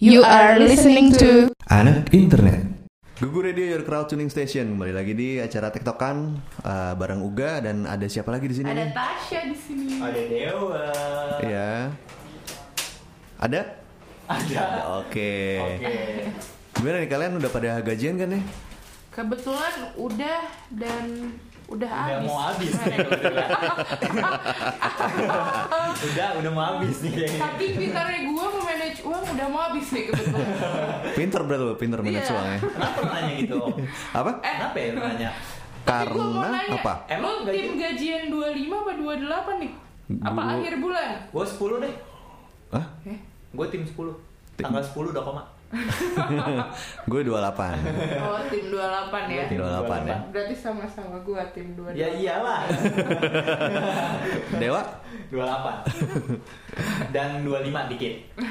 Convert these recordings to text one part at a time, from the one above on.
You are listening to Anak Internet. Gugu Radio Your Crowd Tuning Station kembali lagi di acara TikTokan uh, bareng Uga dan ada siapa lagi di sini? Ada Tasya di sini. Ada Dewa. Iya. Ada? Ada. Oke. Oke. Gimana nih kalian udah pada gajian kan ya? Kebetulan udah dan udah, Udah habis. mau habis udah, udah mau habis nih kayaknya. Tapi pintarnya gue memanage uang udah mau habis nih kebetulan. Pinter berarti lo, pinter manage Iya. uangnya. Kenapa nanya gitu? Om? Apa? Eh. Kenapa ya nanya? Mau Karena nanya, apa? Lo Emang gaji- tim gajian 25 apa 28 nih? Apa Gua- akhir bulan? Gue 10 deh. Hah? Eh? Gue tim 10. Tanggal 10 udah koma. Gue 28. Oh, tim 28 ya. Tim 28 ya. Berarti sama-sama gua tim 28. Ya iyalah. Dewa? 28. Dan 25 dikit.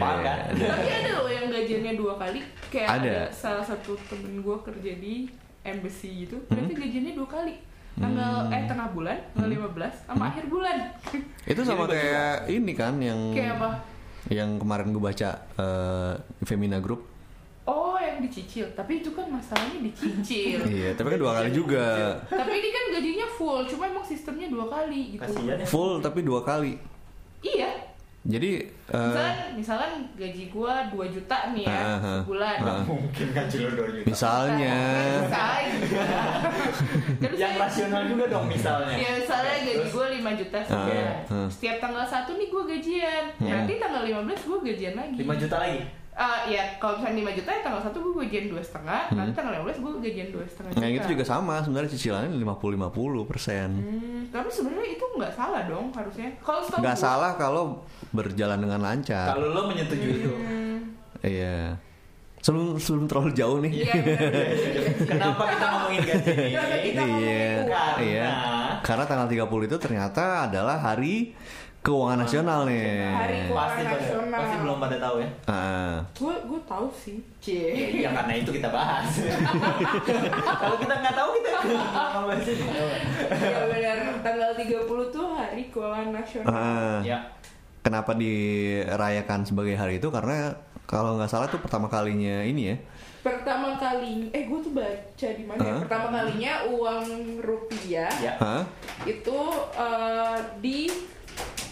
Paham kan? Iya, Tapi ada loh yang gajiannya dua kali. Kayak Ada. ada, salah satu temen gue kerja di embassy gitu. Berarti gajiannya dua kali. Tanggal eh tengah bulan, tanggal 15 sama akhir bulan. Itu sama kayak ini kan yang Kayak apa? Yang kemarin gue baca eh, Femina Group. Oh, yang dicicil. Tapi itu kan masalahnya dicicil. Iya, tapi kan dua kali juga. Tapi ini kan gajinya full, cuma emang sistemnya dua kali gitu. Ya. Full tapi dua kali. Iya. Jadi eh, Misalkan, misalkan gaji gua 2 juta nih ya Ah, ah, ah. sebulan. Ah. Mungkin kan lu 2 juta. misalnya. Terus Yang rasional juga dong misalnya. Ya misalnya gaji Terus? gue 5 juta sebulan Ah, ah. Setiap tanggal 1 nih gue gajian Nanti tanggal 15 gue gajian lagi 5 juta lagi. Ah, Ya kalau misalnya 5 juta ya tanggal 1 gue gajian 2 setengah Nanti tanggal 15 gue gajian 2 setengah Nah itu juga sama sebenarnya cicilannya 50-50 persen. Hmm, tapi sebenarnya itu nggak salah dong harusnya Kalau Nggak gua- salah kalau berjalan dengan lancar. Kalau lo menyetujui itu. Hmm, Iya. Sebelum sebelum terlalu jauh nih. Iya benar. Kenapa kita ngomongin gaji ini? Kenapa kita ngomongin Iya. Karena- Iya. Karena tanggal 30 itu ternyata adalah hari keuangan nasional nih. Hari keuangan Pasti pada, nasional. pasti belum pada tahu ya. Ah. Gue gue tahu sih Cie Ya karena itu kita bahas. Kalau kita nggak tahu kita nggak bahas ini. Ya benar Tanggal 30 tuh hari keuangan nasional Ah. Ya. Kenapa dirayakan sebagai hari itu? Karena kalau nggak salah tuh pertama kalinya ini ya. pertama kali eh gue tuh baca di mana ya? Hah? pertama kalinya uang rupiah Ya. Ah. Hah? itu eh, di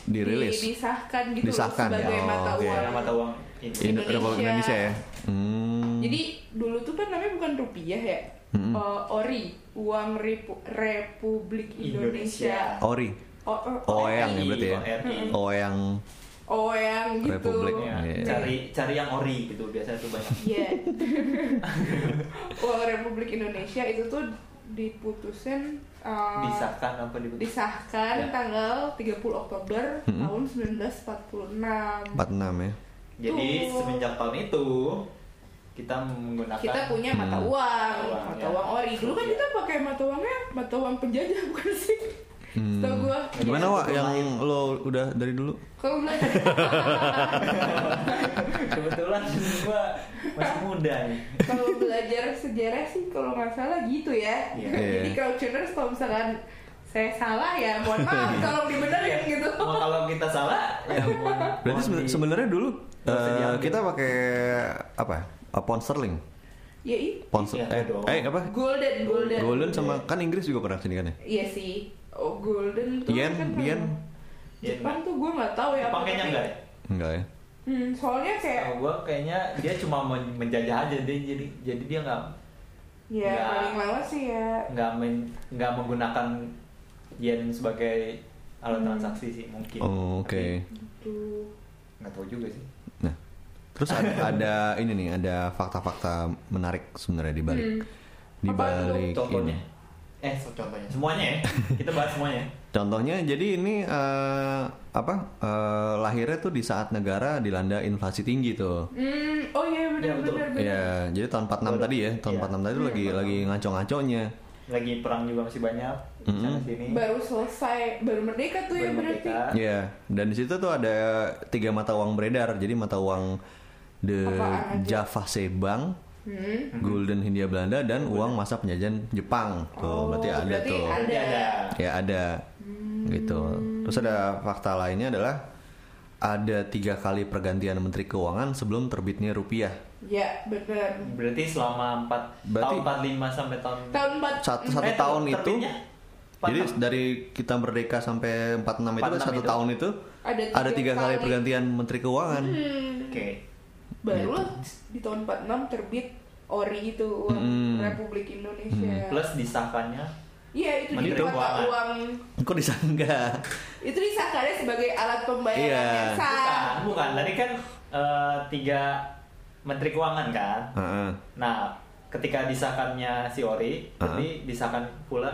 Dirilis. di- disahkan gitu loh Disahkan, sebagai ya. mata Oh, oke. uang mata uang ini. Indo- Republik Indonesia. Indonesia ya. Hmm. jadi dulu tuh kan namanya bukan rupiah ya Mm-mm. Eh, ori uang Repu- Republik Indonesia, Ori. Oh, oh, Oeyang ya berarti ya. ORI. Oeyang. Oeyang gitu Republik. Ya, Iya. cari cari yang ori gitu biasanya tuh banyak. Iya. uang Republik Indonesia itu tuh diputusin eh, Disahkan apa di disahkan Ya. tanggal 30 Oktober Mm-mm. tahun 1946. 46 ya. Jadi Tuh. semenjak tahun itu kita menggunakan Kita punya mata Hmm. uang, Mata uang, mata ya. uang ori. Dulu kan Ya. kita pakai mata uangnya mata uang penjajah bukan sih? Hmm. Setahu gua. Gimana Iya. Wak yang lo udah dari dulu? Kalau belajar kebetulan gua masih muda nih. kalau belajar sejarah sih kalau nggak salah gitu ya. Iya. Jadi Iya. crowdtuners kalau misalkan saya salah ya mohon maaf kalau dibenerin gitu. Mau kalau kita salah ya mohon. Berarti seben- sebenarnya dulu eh, diambil. kita pakai apa? ya? Uh, pound sterling. Ya. Pound Iya eh, dong. eh apa? Golden, golden. Golden sama kan Inggris juga pernah sini kan ya? Iya sih. Oh golden tuh Yen, kan yen. Ya, Jepang tuh gue nggak tahu ya. apa, Pakainya enggak ya? Enggak ya? Hmm, soalnya kayak Kalau gua kayaknya dia cuma men- menjajah aja dia jadi jadi dia nggak ya Nggak. paling lama sih ya nggak men- nggak menggunakan yen sebagai alat Hmm. transaksi sih mungkin. Oh, oke. Tapi gitu. Nggak tahu juga sih. Nah, terus ada, ada ini nih, ada fakta-fakta menarik sebenarnya di balik Hmm. di balik Contohnya. ini. Eh, so- contohnya. Semuanya ya. Kita bahas semuanya. Contohnya jadi ini eh, apa eh, lahirnya tuh di saat negara dilanda inflasi tinggi tuh. Hmm, oh iya benar Ya, betul. benar benar. Iya, jadi tahun 46 tadi ya, tahun Iya. 46 tadi tuh lagi Hmm. lagi ngaco-ngaconya. Lagi perang juga masih banyak Hmm. sana sini. Baru selesai, baru merdeka tuh ya Baru berarti. merdeka. Iya, dan di situ tuh ada tiga mata uang beredar. Jadi mata uang the? Java Sebang, Hmm. Gulden Hindia Belanda dan uang masa penjajahan Jepang. Tuh, Oh, berarti ada berarti tuh. ada. Ada. Ya ada. Gitu. Terus ada fakta lainnya adalah ada tiga kali pergantian Menteri Keuangan sebelum terbitnya rupiah. Ya, benar. Berarti selama 4 Berarti- tahun 45 sampai tahun Tahun 4 Satu, satu Eh, tahun itu. Jadi 46. dari kita merdeka sampai 46 itu 46 satu itu. tahun itu Ada ada tiga tiga kali kali. pergantian Menteri Keuangan. Hmm, Oke. barulah di tahun 46 terbit ORI itu uang Hmm. Republik Indonesia. Plus disahkannya Iya itu Menteri jadi mata uang Kok disangka? itu disangkanya sebagai alat pembayaran Iya. yang sah. bukan, bukan. Tadi kan eh, tiga Menteri Keuangan kan. Heeh. Nah, ketika disahkannya si Ori, berarti disahkan pula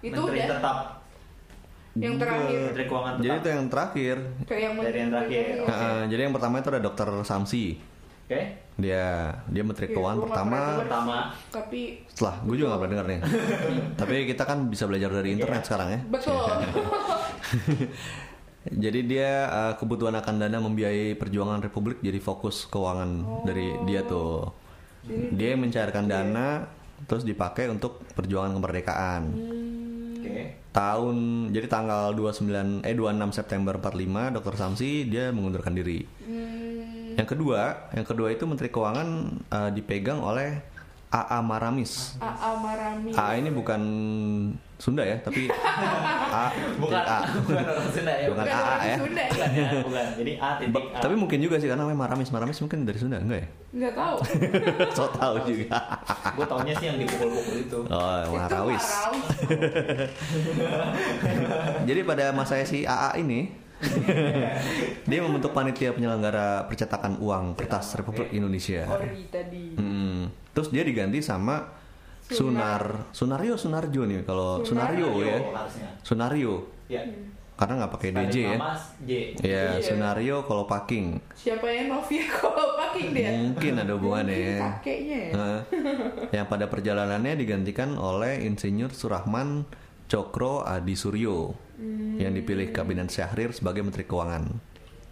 Itu Menteri udah tetap yang terakhir Menteri Keuangan tetap. Jadi itu yang terakhir. kayak yang Dari yang terakhir. Iya. Heeh, jadi yang pertama itu ada Dokter Samsi. Oke. Dia dia Menteri Iya, Keuangan pertama. dengar. Pertama. Tapi Setelah gue juga gak pernah denger nih. Tapi kita kan bisa belajar dari internet Iya. sekarang ya. betul. Jadi dia uh, kebutuhan akan dana membiayai perjuangan Republik jadi fokus keuangan dari dia tuh. Jadi Dia mencairkan dana terus dipakai untuk perjuangan kemerdekaan. Oke. Tahun jadi tanggal 29 eh 26 September 45 Dr. Samsi dia mengundurkan diri. Hmm, Yang kedua, yang kedua itu Menteri Keuangan uh, dipegang oleh AA Maramis. AA Marami. AA ini bukan Sunda ya, tapi A Bukan, A. bukan orang Sunda ya. Bukan Bukan AA ya. Sunda. Bukan ya, bukan. Jadi A titik A. Tapi mungkin juga sih karena namanya Maramis. Maramis mungkin dari Sunda enggak ya? Nggak tahu. so tahu juga. gue taunya sih yang dipukul-pukul itu. Oh, Itu Marawis. Marawis. Jadi pada masa si AA ini dia membentuk panitia penyelenggara percetakan uang kertas Republik Indonesia. Ori tadi. Hmm. Terus dia diganti sama Sunar Sunario Sunarjo nih kalau Sunario. Sunario ya. harusnya. Sunario. Ya. Karena nggak pakai DJ ya. Nama J. Ya, Iya. Sunario kalau packing. Siapa yang Novia kalau pakai dia? Mungkin ada hubungannya Mungkin ya. Kakeknya ya. Nah, yang pada perjalanannya digantikan oleh Insinyur Surahman Cokro Adi Suryo yang dipilih Kabinet Syahrir sebagai Menteri Keuangan.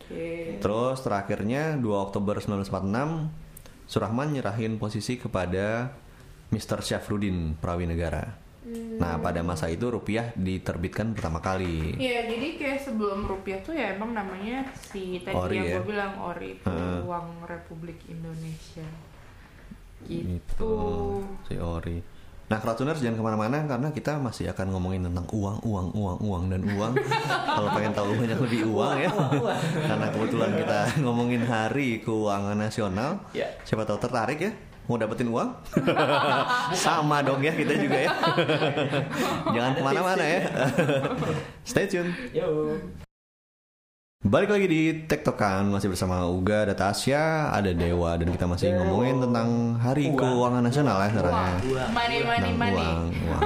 Oke. Terus terakhirnya 2 Oktober 1946 Surahman nyerahin posisi kepada Mr. Syafruddin Prawinegara. Nah pada masa itu rupiah diterbitkan pertama kali. Iya, jadi kayak sebelum rupiah tuh ya emang namanya si tadi Ori yang ya? gue bilang ori itu Heeh. uang Republik Indonesia. Gitu. Gitu, si Ori. Nah, Crowdtuners jangan ke mana-mana karena kita masih akan ngomongin tentang uang, uang, uang, uang dan uang. Kalau pengen tahu banyak lebih uang ya, karena kebetulan kita ngomongin Hari Keuangan Nasional. Ya. Siapa tahu tertarik ya, mau dapetin uang? Sama dong ya kita juga ya. jangan ke mana-mana ya. Stay tune. Yo. Balik lagi di Tektokan masih bersama Uga, ada Tasya, ada Dewa dan kita masih ngomongin tentang Hari Uang. Keuangan Nasional ya sekarang ya. Uang. Money, money, Tentang money. uang, uang.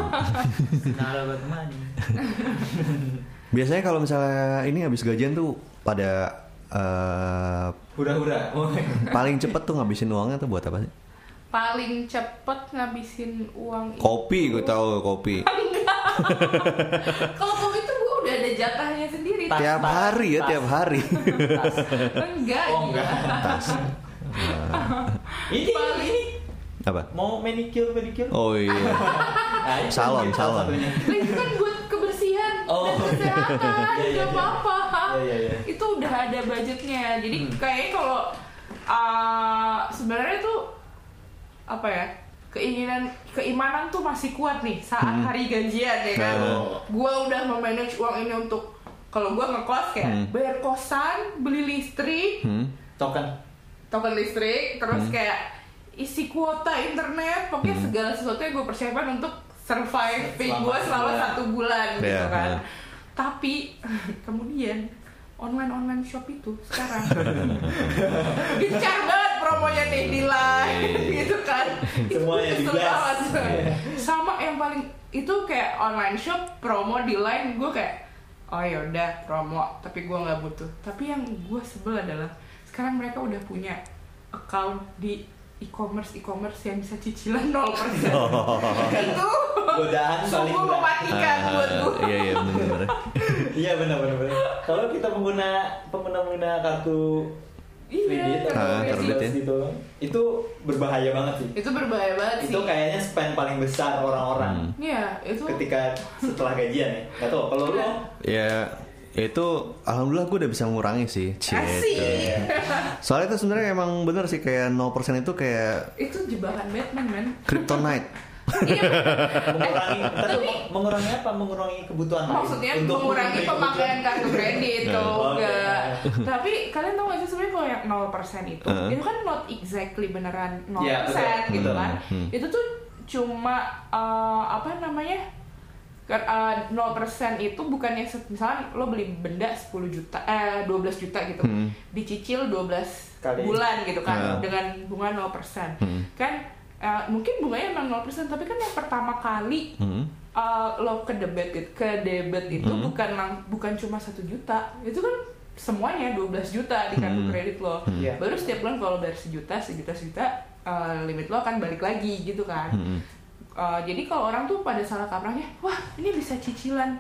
Biasanya kalau misalnya ini habis gajian tuh pada eh, Hura-hura. paling cepet tuh ngabisin uangnya tuh buat apa sih? Paling cepet ngabisin uang itu- Kopi, gue tahu kopi. Kalau kopi tuh gue udah ada jatahnya sendiri. Tas, Tiap tas, hari ya, tas. tiap hari. Enggak. Oh enggak. Tas. Ini ini Apa? mau manicure pedicure. Oh iya. Nah, Salon, salon. Lah, itu kan buat kebersihan Oh. dan kesehatan, Iya, iya, iya. apa-apa. Iya, iya, iya. Itu udah ada budgetnya. Jadi Hmm. kayaknya kalau uh, sebenarnya tuh apa ya? Keinginan, keimanan tuh masih kuat nih saat Hmm. hari gajian ya kan. Oh. Gua udah memanage uang ini untuk kalau gua ngekos kayak Hmm. bayar kosan, beli listrik, Hmm. Token. token listrik, terus kayak isi kuota internet, pokoknya Hmm. segala sesuatu yang gue persiapkan untuk surviving gue selama satu bulan gitu Iya, kan. iya. Tapi kemudian online online shop itu sekarang gencar banget promonya nih di line gitu kan. Itu Semuanya di. Iya. Sama yang paling itu kayak online shop promo di line gue kayak oh ya udah promo tapi gue nggak butuh. Tapi yang gue sebel adalah sekarang mereka udah punya account di e-commerce e-commerce yang bisa cicilan 0% itu Godaan paling berat. mematikan buat gue Ah, iya iya benar-benar. Iya benar benar benar. Kalau kita pengguna pengguna pengguna kartu Iya, kredit atau Ah, kartu kredit ya. cashless gitu, itu berbahaya banget sih. itu berbahaya banget sih Itu kayaknya spend paling besar orang-orang Hmm. Iya, itu ketika setelah gajian ya. Gak tau kalau lo Ya Ya itu alhamdulillah gue udah bisa mengurangi sih. Cie. Asik. Soalnya itu sebenarnya emang bener sih kayak 0% itu kayak itu jebakan Batman men. kryptonite. mengurangi tapi mengurangi apa mengurangi kebutuhan Maksudnya Untuk mengurangi pemakaian kartu kredit Nah. tuh Oh, enggak. iya. Tapi kalian tau gak sih sebenarnya kalau yang 0% itu, Heeh. itu kan not exactly beneran 0% Iya, betul. gitu Hmm, kan. hmm. Itu tuh cuma eh, apa namanya? Kan, eh, 0% itu bukannya misalnya lo beli benda 10 juta eh 12 juta gitu. Hmm. Dicicil 12 Kali. bulan gitu kan Ah. dengan bunga 0%. Hmm. Kan eh, mungkin bunganya emang 0%, tapi kan yang pertama kali Hmm. uh, lo ke debit gitu, ke debit itu Hmm. bukan lang- bukan cuma satu juta itu kan semuanya 12 juta di kartu Hmm. kredit lo Hmm. Iya. baru setiap bulan kalau bayar sejuta sejuta sejuta uh, limit lo akan balik lagi gitu kan Hmm. Uh, jadi kalau orang tuh pada salah kaprahnya wah ini bisa cicilan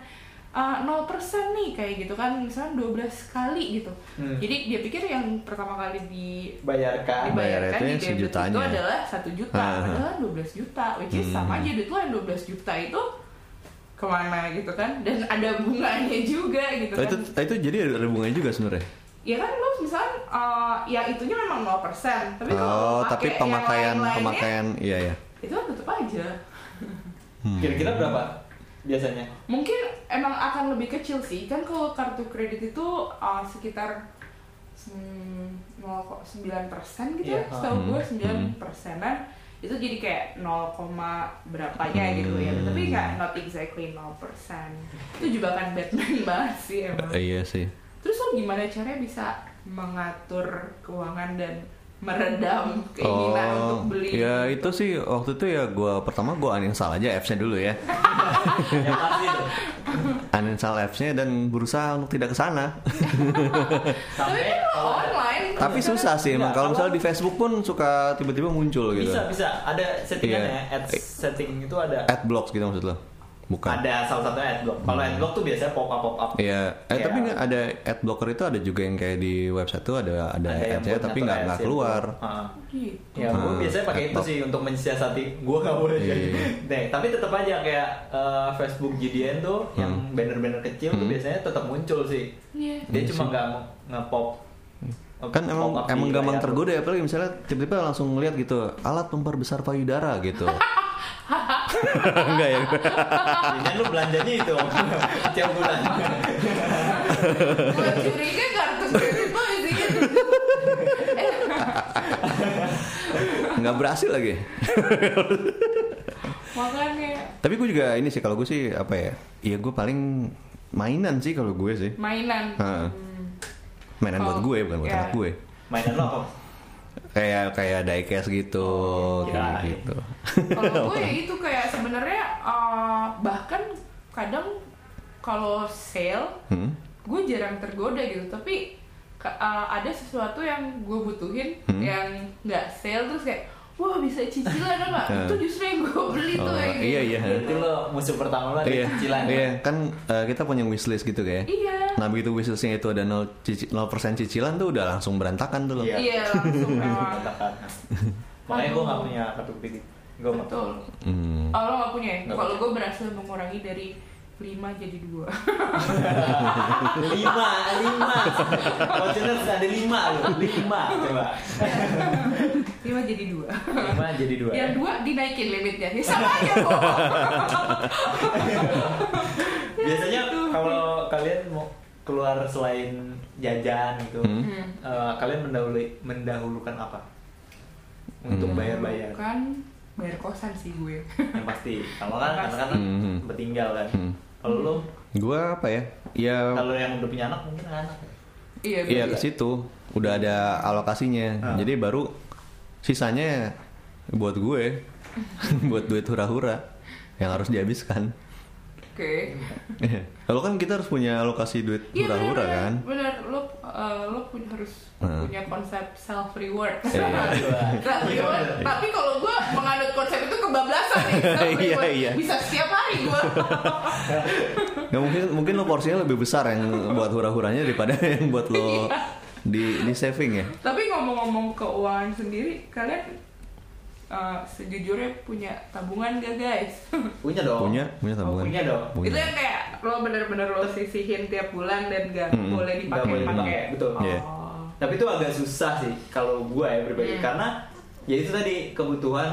uh, 0% nih kayak gitu kan misalnya 12 kali gitu Hmm. jadi dia pikir yang pertama kali di bayarkan Bayar dibayarkan itu di yang debit itu adalah satu juta Ah, ah. padahal 12 juta which is Hmm. sama aja duit lo yang 12 juta itu ke mana gitu kan dan ada bunganya juga gitu Oh, kan itu itu jadi ada bunganya juga sebenarnya. ya kan lo misalnya uh, ya itunya memang 0% tapi kalau Oh, tapi pemakaian pemakaian iya ya. Itu kan tetap aja Hmm. kira-kira berapa biasanya mungkin emang akan lebih kecil sih kan kalau kartu kredit itu uh, sekitar hmm, 0,9 persen gitu ya Iya. setahu Hmm. gue 9 Hmm. persenan itu jadi kayak 0, berapanya gitu ya Hmm. tapi nggak not exactly 0 persen itu juga kan Batman banget sih emang Eh, iya sih. terus lo gimana caranya bisa mengatur keuangan dan meredam keinginan untuk beli ya itu sih waktu itu ya gua pertama gua uninstall aja appsnya dulu ya. pasti uninstall appsnya dan berusaha untuk tidak ke sana. tapi sampai kan online Tapi susah sih emang kalau misalnya di Facebook pun suka tiba-tiba muncul gitu. bisa bisa ada settingannya Iya. ads setting itu ada Adblocks gitu maksud lo? Bukan. ada salah satu adblock kalau Hmm. adblock tuh biasanya pop up pop up Iya, eh Kayak- tapi nggak ada ad blocker itu ada juga yang kayak di website tuh ada ada, yang ads-nya buat tapi nggak nggak keluar. Ah. gitu Ya, gue Hmm, biasanya pakai itu sih untuk mensiasati. Gue nggak boleh Iya, jadi. iya. Nah, tapi tetap aja kayak eh, Facebook GDN tuh yang Hmm. banner-banner kecil tuh Hmm. biasanya tetap muncul sih. Iya. Dia Iya cuma sih. nggak nge- nge-pop. Kan emang pop emang gampang tergoda ya apalagi misalnya tiba-tiba langsung ngeliat gitu alat memperbesar payudara gitu. Enggak ya. Jadi lu belanjanya itu tiap bulan. Gue curiga kartu kredit lo isinya eh, Nggak berhasil lagi. makanya Tapi gue juga ini sih kalau gue sih apa ya? Iya gue paling mainan sih kalau gue sih. mainan Ha. Mainan buat Oh, gue bukan buat ya. anak gue. Mainan lo apa? Kayak kayak diecast gitu, Oh, kayak kirain. gitu. kalau gue ya itu kayak sebenarnya uh, bahkan kadang kalau sale Hmm? gue jarang tergoda gitu tapi uh, ada sesuatu yang gue butuhin Hmm. yang nggak sale terus kayak wah bisa cicilan apa itu justru yang gue beli tuh Oh, kayak gitu. iya, iya. Berarti lo musuh pertama lo ada Iya, cicilan. iya kan eh, kita punya wishlist gitu kayak. iya Nah begitu wishlistnya itu ada 0, cici, 0% cicilan tuh udah langsung berantakan tuh loh. Iya. iya langsung memang Katakan. Makanya gue nggak punya kartu kredit. Gue betul Hmm. oh lo nggak punya ya kalau gue berhasil mengurangi dari 5 jadi dua lima lima Fortuners ada lima lo lima coba 5 jadi dua lima jadi dua yang dua dinaikin limitnya ya sama aja kok biasanya kalau kalian mau keluar selain jajan gitu Hmm. Hmm. eh, kalian mendahului mendahulukan apa untuk Hmm. bayar-bayar kan bayar kosan sih gue yang pasti kalau kan karena kan Hmm. bertinggal kan Hmm. kalau lo Gue apa ya? Ya kalau yang udah punya anak mungkin anak iya Iya ke situ udah ada alokasinya. Ah. Jadi baru sisanya buat gue, buat duit hura-hura yang harus dihabiskan. oke Kalau kan kita harus punya alokasi duit Iya hura-hura bener, kan. Bener, lo uh, lo punya harus Hmm. punya konsep self reward. Iya. self reward. Tapi kalau gue menganut konsep itu kebablasan nih. Iya, iya. Bisa setiap hari gue. Nggak mungkin mungkin lo porsinya lebih besar yang buat hura-huranya daripada yang buat lo di di saving ya. Tapi ngomong-ngomong keuangan sendiri, kalian eh, sejujurnya punya tabungan gak guys? Punya dong. Punya, punya tabungan. punya dong. Punya. Itu yang kayak lo bener-bener lo sisihin tiap bulan dan gak boleh Nggak boleh dipakai-pakai. dipakai, betul. Oh. Iya. Tapi itu agak susah sih kalau gue ya pribadi Hmm. karena ya itu tadi kebutuhan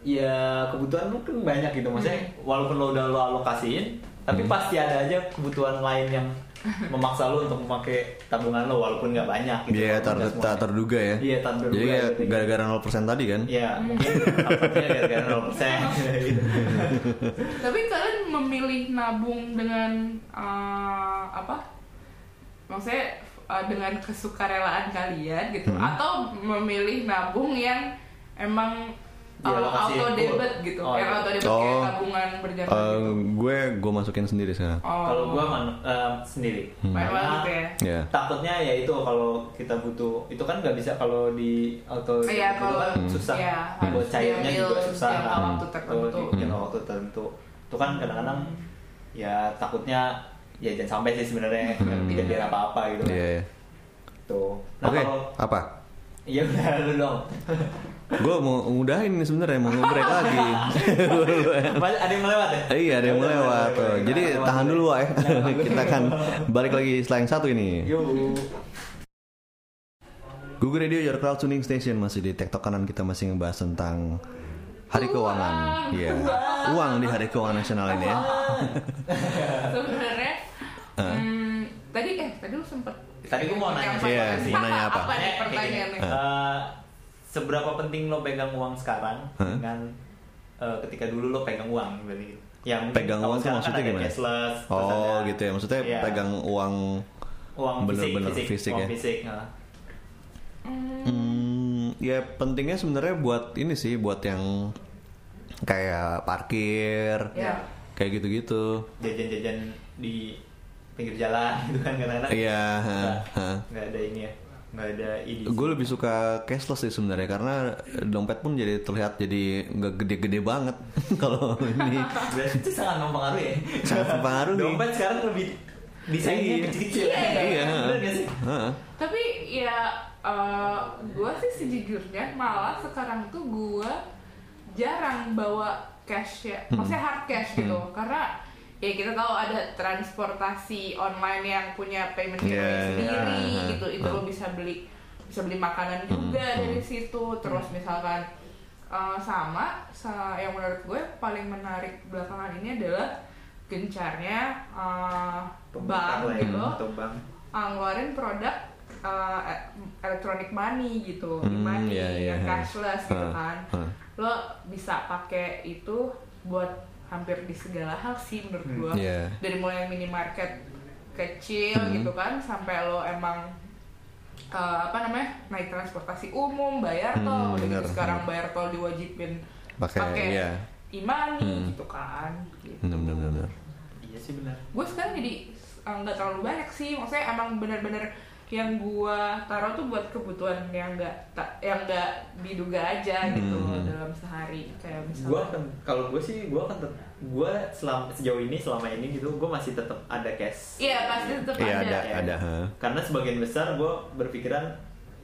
ya kebutuhan lu kan banyak gitu maksudnya Hmm. walaupun lo udah lo alokasiin tapi Hmm. pasti ada aja kebutuhan lain yang memaksa lo untuk memakai tabungan lo walaupun nggak banyak gitu. Iya, walaupun tak terduga ya. Iya, tak terduga Jadi ya gitu. gara-gara 0% tadi kan. Iya, mungkin dapatnya gara-gara 0% gitu. Tapi kalian memilih nabung dengan eh, apa? Maksudnya eh, dengan kesukarelaan kalian gitu Hmm. atau memilih nabung yang emang eh, Dialokasi auto full. debit gitu, Oh, yang iya. auto debit Oh. kayak tabungan berjangka Eh, gitu. gue gue masukin sendiri sekarang. Oh. Kalau gue sendiri. Hmm. Karena gitu ya. Iya. takutnya ya itu kalau kita butuh itu kan nggak bisa kalau di auto Iya, itu kalau- kan Hmm. susah iya, buat cairnya juga susah jangka kan. waktu tertentu. Kalau di jangka waktu tertentu itu kan kadang-kadang ya takutnya ya jangan sampai sih sebenarnya Hmm. tidak ada apa-apa gitu kan. Iya. iya. tuh nah Oke, kalau apa? Iya udah lu dong Gue mau ngudahin nih sebenarnya mau nge-break lagi. Ada yang melewat ya iya ada yang melewat. Jadi tahan dulu ya. Kita akan balik lagi setelah yang satu ini. Google Radio Your Crowd Tuning Station masih di tektok kanan kita masih ngebahas tentang Hari Keuangan. Iya. Uang di Hari Keuangan Nasional ini ya. Sebenarnya hmm, tadi eh tadi lu sempet Tadi gua mau nanya Iya, apa? mau nanya apa? Apa nih Kayak gini, pertanyaannya? eh, seberapa penting lo pegang uang sekarang dengan eh, ketika dulu lo pegang uang berarti gitu. Yang Pegang uang tuh sekarang maksudnya ada gimana? Cashless, Oh ada gitu ya. Maksudnya Iya. pegang uang uang bener-bener fisik, fisik uang ya? fisik, nah. Hmm, ya pentingnya sebenarnya buat ini sih, buat yang kayak parkir, Ya. kayak gitu-gitu. jajan-jajan di pinggir jalan gitu kan kadang-kadang Iya, nggak ada ini ya nggak ada ide Gue lebih suka cashless sih sebenarnya karena dompet pun jadi terlihat jadi nggak gede-gede banget kalau ini. Itu sangat mempengaruhi ya? Sangat mempengaruhi. dompet sekarang lebih desainnya Iya. kecil-kecil ya Iya, Bener nggak sih? Ha. Tapi ya gue sih sejujurnya malah sekarang tuh gue jarang bawa cash ya, Hmm. maksudnya hard cash gitu, karena ya kita tahu ada transportasi online yang punya payment gateway Iya, sendiri iya. gitu, itu lo bisa beli bisa beli makanan juga Hmm, dari situ, terus misalkan eh, sama, sa- yang menurut gue paling menarik belakangan ini adalah gencarnya eh, Pembukaan bank ya, gitu atau bank uh, ngeluarin produk uh, e- electronic money gitu, Hmm, money iya, iya, yang iya. cashless gitu kan. hah. Lo bisa pakai itu buat hampir di segala hal sih menurut Hmm, gua. iya. Dari mulai minimarket kecil Hmm. gitu kan sampai lo emang uh, apa namanya naik transportasi umum, bayar tol, Hmm, udah gitu bener, sekarang bener. bayar tol diwajibin Pakai, iya. e-money Hmm. gitu kan. Gitu Bener, bener, bener. iya sih benar gue sekarang jadi uh, nggak terlalu banyak sih maksudnya emang bener-bener yang gue taruh tuh buat kebutuhan yang nggak ta- yang nggak diduga aja gitu Hmm. dalam sehari kayak gue misalnya akan kalau gue sih gue akan tetap gue selama sejauh ini selama ini gitu gue masih tetap ada cash iya pasti tetap Iya ada, ada, ya. ada. karena sebagian besar gue berpikiran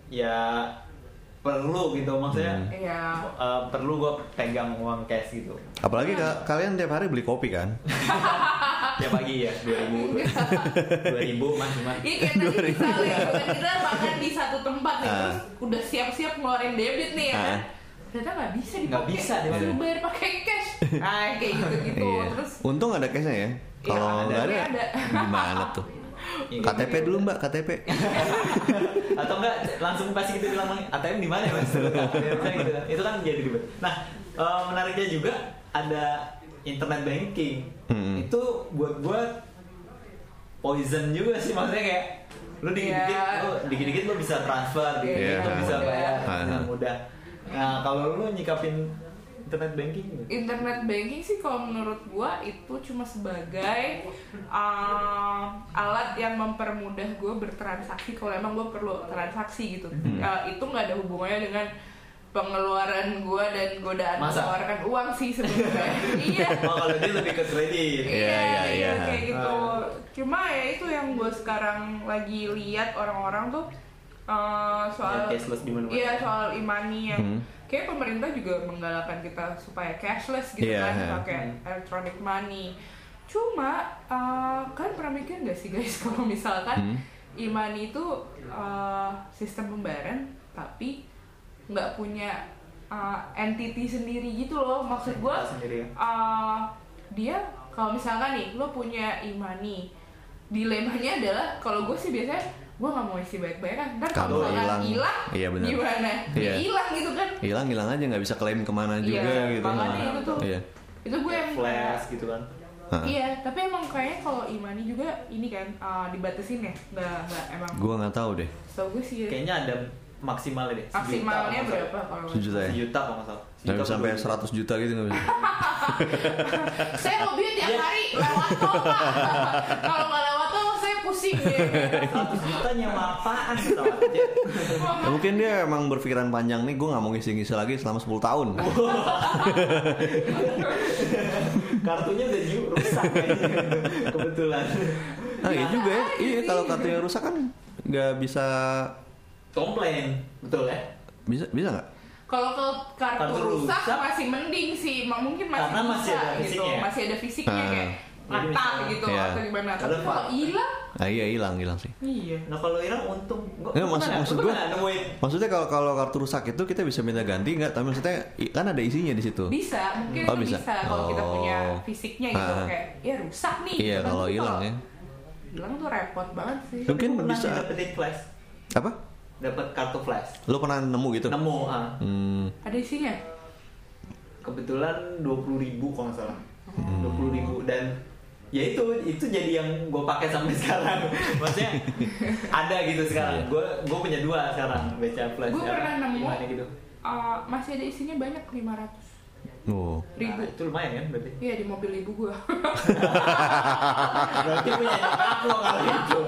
ya perlu gitu maksudnya Hmm. iya eh, perlu gue pegang uang cash gitu Apalagi ka- kalian tiap hari beli kopi kan? tiap pagi ya dua ribu dua ribu mas mas Iya kayak tadi misalnya gitu kan, kita makan di satu tempat nih Ah. terus udah siap-siap ngeluarin debit nih ya kan Ah. ternyata nggak bisa dipakai Nggak bisa dia Suruh pakai. bayar pakai cash ah kayak gitu-gitu Iya. terus Untung ada cashnya ya. Kalau Iya, nggak ada. ada, Ada. gimana tuh? Iya. KTP dulu mbak, KTP. atau enggak langsung pasti kita bilang ATM di mana ya mas gitu itu kan jadi ribet nah eh, menariknya juga ada internet banking Hmm. itu buat gue poison juga sih maksudnya kayak lu dikit-dikit Iya. lu dikit-dikit lu bisa transfer dikit-dikit Iya. lu bisa bayar Ah, dengan ah. mudah nah kalau lu nyikapin internet banking gitu? internet banking sih kalau menurut gua itu cuma sebagai uh, alat yang mempermudah gua bertransaksi kalau emang gua perlu transaksi gitu Hmm. Uh, itu nggak ada hubungannya dengan pengeluaran gua dan godaan Masa? mengeluarkan uang sih sebenarnya iya oh kalau dia lebih ke kredit Iya, iya, iya. kayak gitu Ah. cuma ya itu yang gue sekarang lagi lihat orang-orang tuh eh, soal Yang cashless di mana-mana. iya soal imani yang Hmm. kayak pemerintah juga menggalakkan kita supaya cashless gitu Iya, kan iya. pakai Hmm. electronic money cuma eh, kalian pernah mikir nggak sih guys kalau misalkan Hmm. imani itu eh, sistem pembayaran tapi nggak punya eh, entity sendiri gitu loh maksud gue sendiri ya. uh, dia kalau misalkan nih lo punya imani dilemanya adalah kalau gue sih biasanya gue nggak mau isi baik-baikan ntar Kalau kalau misalkan hilang. hilang Iya, benar. gimana Iya. Ya hilang gitu kan hilang hilang aja nggak bisa klaim ke mana Iya, juga gitu makanya Nah, itu tuh. iya itu gue yang Flash gitu kan. Iya tapi emang kayaknya kalau imani juga ini kan uh, dibatasin ya nggak nggak emang gua nggak tahu deh tau gue sih ya. Kayaknya ada maksimalnya deh. maksimalnya kalau berapa kalau sejuta ya Sejuta kalau nggak salah. Sejuta sampai 100 juta gitu nggak bisa saya hobi tiap Iya. hari lewat tol pak kalau nggak pusing ya 100 juta nyewa apaan. Ya, mungkin dia emang berpikiran panjang nih gue nggak mau ngisi-ngisi lagi selama 10 tahun Kartunya udah rusak kayaknya. Kebetulan. nah iya juga ya iya kalau kartunya rusak kan nggak bisa Komplain, betul ya? bisa bisa nggak Kalau ke kartu, Kartu rusak, rusak. masih mending sih, mungkin masih Karena bisa masih ada gitu, fisiknya. masih ada fisiknya Ah. kayak mata bisa- gitu Iya. atau gimana. Tapi kalau Pak. hilang, nah iya hilang hilang sih iya. Nah kalau hilang untung. Gua, Nggak, gua maksud- maksud nemuin maksudnya kalau kalau kartu rusak itu kita bisa minta ganti nggak tapi maksudnya kan ada isinya di situ Bisa, mungkin Oh, itu bisa. bisa, kalau kita punya Oh. fisiknya gitu Ah. kayak ya rusak nih. iya gitu kalau hilang ya Hilang tuh repot banget sih. Mungkin bisa- dapetin flash, apa dapat kartu flash. lo pernah nemu gitu Nemu, ah. hmm, Ada isinya? kebetulan dua puluh ribu kalau nggak salah, Hmm. dua puluh ribu dan ya itu itu jadi yang gue pakai sampai sekarang. Maksudnya ada gitu sekarang. Iya. Gue gue punya dua sekarang baca flash. Gue pernah nemu, Gimana gitu. uh, masih ada isinya banyak 500 oh ribu. Nah, itu lumayan kan berarti. Iya di mobil ibu gua. Berarti punya lo kali itu.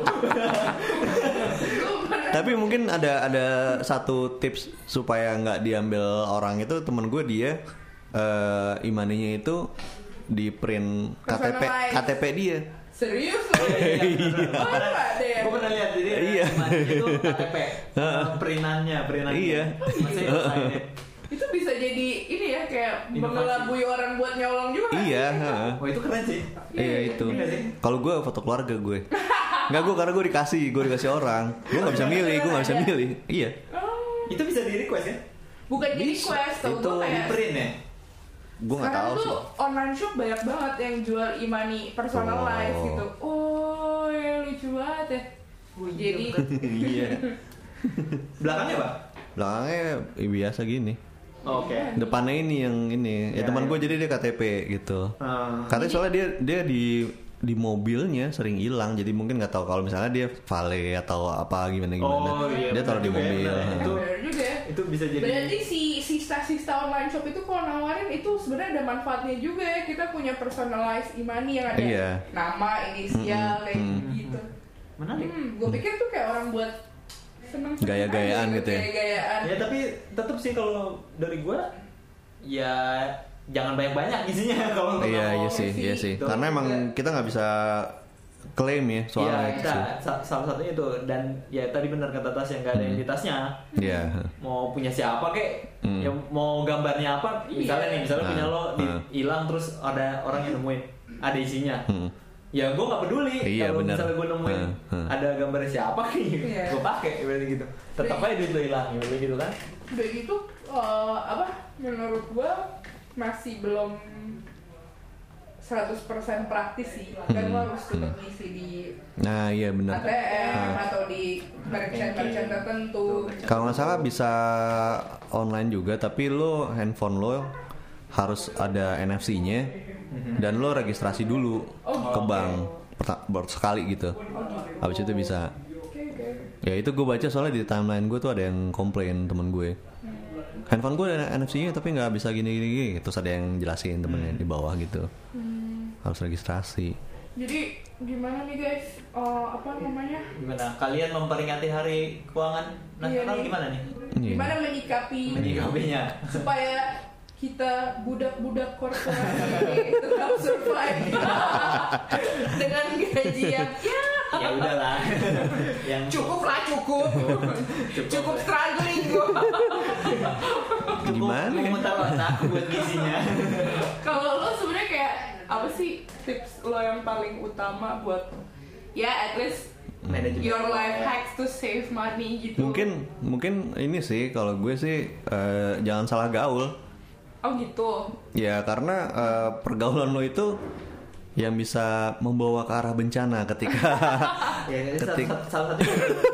Tapi mungkin ada ada satu tips supaya nggak diambil orang itu temen gue dia eh, imaninya itu di print KTP Personalize. KTP dia. Serius loh? Iya. Oh, ada ya? Gue pernah lihat jadi Iya. itu KTP perinannya perinannya. Iya. Masih. Itu bisa jadi ini ya kayak mengelabui orang buat nyolong juga. Iya. Wah itu keren sih. Iya itu. Iya sih. Kalau gue foto keluarga gue. Nggak gue karena gue dikasih, gue dikasih orang. Gue nggak bisa milih, gue nggak bisa milih. Iya. Oh, Itu bisa di request ya? bukan jadi Bisa. quest tau Itu gue Di kayak print ya? Gue nggak sekarang tahu tuh sih. online shop banyak banget yang jual imani personalized Oh. gitu. Oh, ya lucu banget ya. Jadi Iya. Belakangnya pak? Belakangnya ya, biasa gini. Oke. Depannya ini yang ini. Ya, Ya, teman ya. gue jadi dia KTP gitu. Hmm. Katanya soalnya dia dia di di mobilnya sering hilang jadi mungkin nggak tahu kalau misalnya dia vale atau apa gimana gimana Oh, iya, dia taruh di ya, mobil. Nah. Itu- ya. Itu bisa jadi. Berarti si sista-sista online shop itu kalau nawarin itu sebenarnya ada manfaatnya juga ya. Kita punya personalized imani yang ada Iya. nama, inisial, kayak Mm-mm. gitu. Menarik. Hmm, gue pikir tuh kayak orang buat seneng Gaya-gayaan gitu ya. Gaya-gayaan. Ya tapi tetap sih kalau dari gua ya jangan banyak-banyak isinya kalau iya iya sih iya sih karena emang kita nggak bisa klaim ya Iya, soalnya itu kita sa- salah satunya itu dan ya tadi benar kata Tas yang nggak ada Hmm. identitasnya. iya Mau punya siapa kek, Hmm. ya mau gambarnya apa, misalnya nih, misalnya Nah, punya lo di- nah. hilang terus ada orang yang nemuin, ada isinya. Hmm. Ya gue nggak peduli Iya, kalau benar. misalnya gue nemuin Hmm, hmm. ada gambarnya siapa nih, Iya. gue pakai berarti gitu. Tetap aja duit lo hilang, ya gitu kan? Udah gitu eh, apa menurut gua masih belum 100% praktis sih. Kan lo Hmm, harus tetap ngisi di nah iya benar ATM Nah. atau di merchant-merchant tertentu. kalau nggak salah bisa online juga tapi lo handphone lo harus ada NFC-nya dan lo registrasi dulu ke bank ber- sekali gitu. Habis itu bisa. Ya itu gue baca soalnya di timeline gue tuh ada yang komplain temen gue handphone gue ada NFC-nya tapi nggak bisa gini gini gini terus ada yang jelasin temennya di bawah gitu harus registrasi Jadi gimana nih guys? Eh, apa namanya? Gimana? Kalian memperingati Hari Keuangan Nasional Iya nih. gimana nih? Iya. Gimana menyikapi Menyikapinya? supaya kita budak-budak korporasi tetap survive. Dengan gaji yang ya. Ya udahlah. Yang cukup. Lah cukup. Cukup struggling. Gue cukup. Gimana? Ya? otak buat ngisinya. Kalau lo sebenarnya kayak apa sih tips lo yang paling utama buat ya at least manajemen your life hacks to save money gitu? Mungkin mungkin ini sih kalau gue sih eh, jangan salah gaul. Oh gitu. Ya karena eh, pergaulan lo itu yang bisa membawa ke arah bencana ketika ya, salah, Ketik. satu- salah satu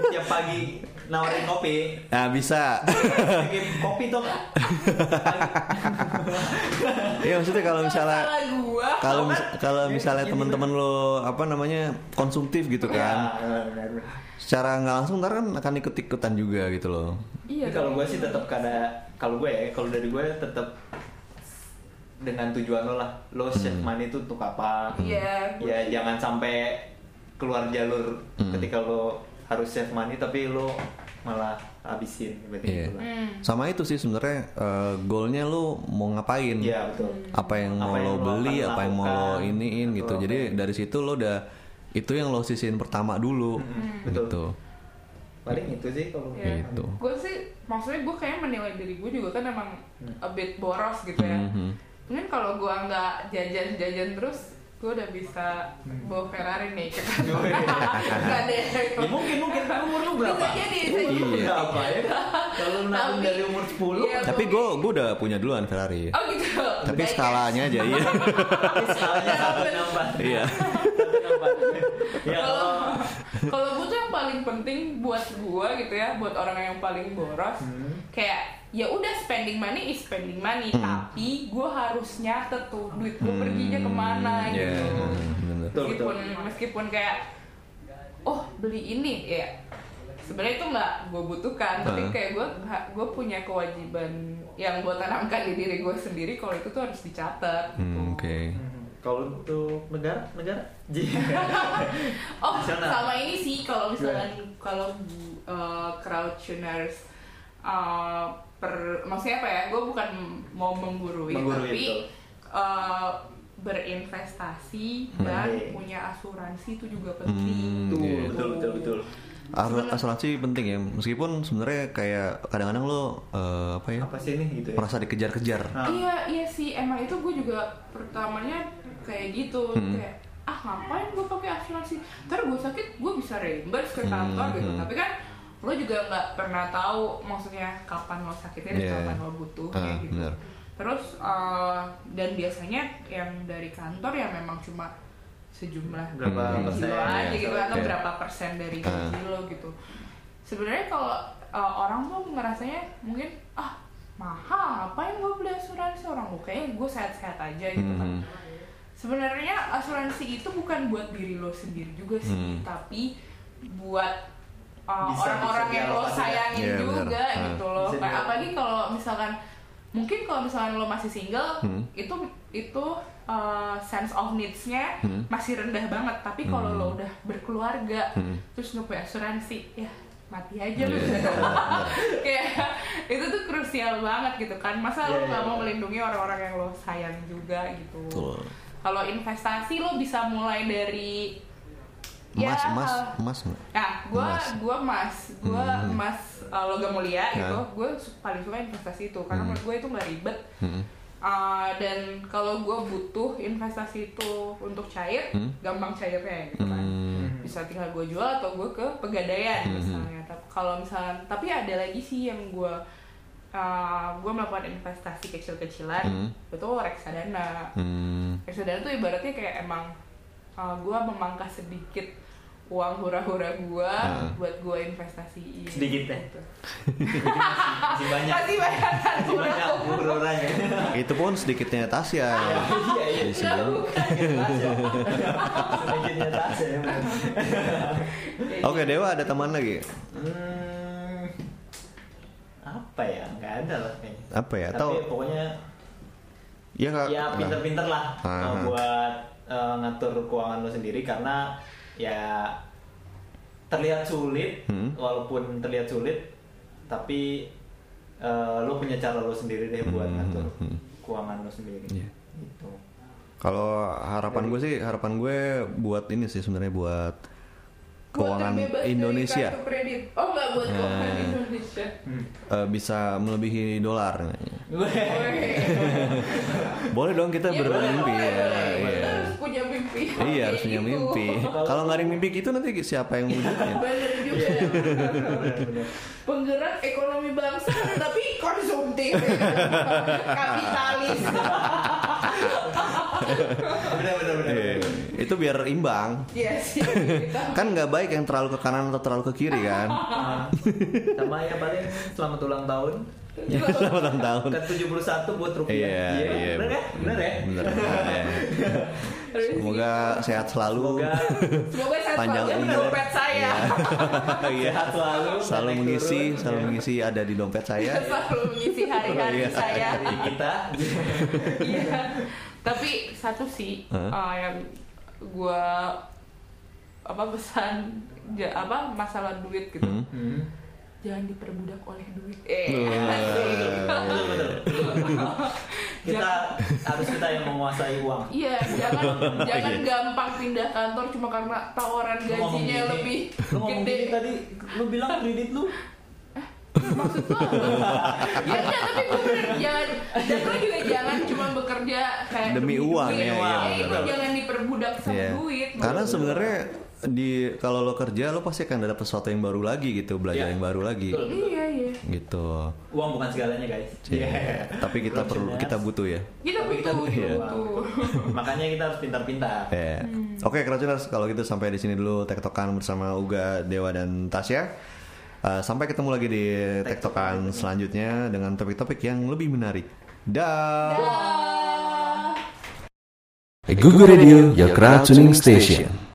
tiap pagi nawarin kopi. Nah bisa. Bikin kopi tuh nggak? Ya maksudnya kalau misalnya kalau mis- kalau Ya, misalnya ya, teman-teman lo apa namanya konsumtif gitu kan Ya, benar-benar. secara nggak langsung ntar kan akan ikut-ikutan juga gitu loh. Iya Tapi kalau gue sih tetap kada kalau gue ya kalau dari gue tetap dengan tujuan lo lah lo save money itu untuk apa iya ya jangan sampai keluar jalur Hmm. ketika lo harus save money tapi lo malah habisin berarti Iya. gitu. Hmm. sama itu sih sebenarnya eh, goalnya lo mau ngapain Iya betul. apa yang mau Apa yang lo lo beli akan apa yang mau lo iniin gitu Betul. jadi dari situ lo udah itu yang lo sisihin pertama dulu Hmm, betul. gitu Paling itu sih kalau Iya. Gitu. Gue sih maksudnya gue kayak menilai diri gue juga kan emang a bit boros gitu ya. Mhm. Mungkin kalau gue nggak jajan-jajan terus, gue udah bisa bawa Ferrari nih ke kantor. Nggak deh. Ya mungkin mungkin umur lu berapa? Bisa jadi, bisa jadi. berapa ya? Kalau nabung dari umur 10 Iya, tapi gue gue udah punya duluan Ferrari Oh gitu. tapi Udah, skalanya aja iya skalanya nambah. iya. Ya Kalau kalau gue tuh yang paling penting buat gue gitu ya, buat orang yang paling boros, Hmm. kayak ya udah spending money is spending money, Hmm. tapi gue harus nyatet tuh duit gue perginya ke mana Hmm, iya, gitu. bener. Betul, meskipun meskipun kayak oh beli ini ya sebenarnya itu nggak gue butuhkan tapi Heeh. kayak gue gue punya kewajiban yang gue tanamkan di diri gue sendiri kalau itu tuh harus dicatat gitu. Hmm, oke Hmm, kalau untuk negara negara oh Nasional. sama ini sih kalau misalkan kalau uh, crowdtuners uh, per maksudnya apa ya gue bukan mau menggurui, Menggurui, tapi uh, berinvestasi dan Oke. punya asuransi itu juga penting Hmm, Tuh, iya. betul betul betul. As- asuransi penting ya meskipun sebenarnya kayak kadang-kadang lo eh, apa ya Apa sih ini gitu ya? merasa dikejar-kejar Nah, Iya iya sih emang itu gue juga pertamanya kayak gitu Hmm. kayak ah ngapain gue pakai asuransi ntar gue sakit gue bisa reimburse ke kantor Hmm, gitu hmm. tapi kan lo juga nggak pernah tahu maksudnya kapan lo sakitnya dan Iya. kapan lo butuh Ah, kayak gitu benar. terus eh, dan biasanya yang dari kantor ya memang cuma sejumlah berapa Hmm. persen? aja ya, gitu atau oke. berapa persen dari Ah. gaji lo gitu sebenarnya kalau uh, orang tuh ngerasanya mungkin ah mahal ngapain gue beli asuransi orang gue kayaknya gue sehat-sehat aja gitu kan Mhm. Sebenarnya asuransi itu bukan buat diri lo sendiri juga sih Hmm. tapi buat uh, orang-orang yang lo dialokasikan. sayangin Iya, juga. Ah. gitu loh Bisa Kayak dialokasikan. apalagi kalau misalkan mungkin kalau misalkan lo masih single Hmm. itu itu uh, sense of needs-nya Hmm. masih rendah banget tapi kalau Hmm. lo udah berkeluarga Hmm. terus punya asuransi ya mati aja lo Iya, benar. kayak itu tuh krusial banget gitu kan masa lo Iya, nggak iya, mau iya. melindungi orang-orang yang lo sayang juga gitu Betul. Kalau investasi lo bisa mulai dari ya, emas emas hal- emas nggak? Nah, gua Emas. emas, gua Hmm. emas uh, logam mulia gitu. Ya. Gue paling suka investasi itu karena Hmm. menurut gue itu nggak ribet. Hmm. Uh, dan kalau gue butuh investasi itu untuk cair, Hmm. gampang cairnya gitu kan. Hmm. Bisa tinggal gue jual atau gue ke pegadaian Hmm. misalnya. Tapi kalau misalnya, tapi ada lagi sih yang gue uh, gue melakukan investasi kecil-kecilan, Hmm. itu reksadana. Hmm. Reksadana tuh ibaratnya kayak emang uh, gue memangkas sedikit uang hura-hura gue Ah. buat gue investasiin. Sedikit ya? Gitu. Masih banyak. Masih banyak kan Masih banyak ururanya. itu pun sedikitnya Tasya Iya iya. Di sini. Sedikitnya tas ya. oke Dewa ada teman lagi Hmm, apa ya? Nggak ada lah kayaknya. apa ya Tapi atau pokoknya ya ya pinter-pinter lah Ah. uh, buat uh, ngatur keuangan lo sendiri karena ya terlihat sulit Hmm. walaupun terlihat sulit tapi uh, lo punya cara lo sendiri deh buat Hmm, ngatur hmm. keuangan lo sendiri Iya. gitu Kalau harapan gue sih, harapan gue buat ini sih sebenarnya buat Buat keuangan terbebas dari Indonesia kartu kredit. Oh enggak buat keuangan Eh. Indonesia. eh, bisa melebihi dolar. Boleh dong kita Ya, bermimpi boleh, ya. boleh. Iya. Kita harus punya mimpi. Iya harus punya mimpi. Kalau nggak ada mimpi gitu nanti siapa yang? Bener juga. Penggerak ekonomi bangsa tapi konsumtif. Kapitalis. benar benar benar Iya. Itu biar imbang. Iya sih. Kan nggak baik yang terlalu ke kanan atau terlalu ke kiri kan? Ah, sama ya paling selamat ulang tahun Selamat ulang tahun. ke 71 buat rupiah Iya, iya. bener ya bener ya Bener. iya. Semoga sehat selalu. semoga Semoga saya Panjang selalu umur. dompet saya. Iya. sehat selalu Selalu mengisi, turun. selalu mengisi ada di dompet saya. selalu mengisi hari-hari Iya. saya. Hari kita Iya. Tapi satu sih Hah? uh, yang gua apa pesan ja- apa masalah duit gitu. Hmm. Hmm. Jangan diperbudak oleh duit. Eh. Kita harus kita yang menguasai uang Iya, jangan jangan Iya. gampang pindah kantor cuma karena tawaran gajinya lebih gede. tadi lu bilang kredit lu Maksud lo ya enggak, tapi gue bener jangan dan lo juga jangan cuma bekerja kayak Demi uang, duit. ya, iya, Eh, itu betul. jangan diperbudak sama Iya. duit. Karena sebenarnya di kalau lo kerja lo pasti akan ada sesuatu yang baru lagi gitu, belajar Iya. yang baru lagi. Betul. Iya, iya. Gitu. uang bukan segalanya guys Iya. Iya. Tapi kita perlu kita butuh ya. Kita Tapi kita butuh, butuh butuh. uang. makanya kita harus pintar-pintar Ya. Oke, Crowdtuners, kalau gitu sampai di sini dulu tektokan bersama Uga, Dewa dan Tasya. Uh, sampai ketemu lagi di tektokan selanjutnya dengan topik-topik yang lebih menarik. Dah. Ah. Google Radio, your crowd tuning station.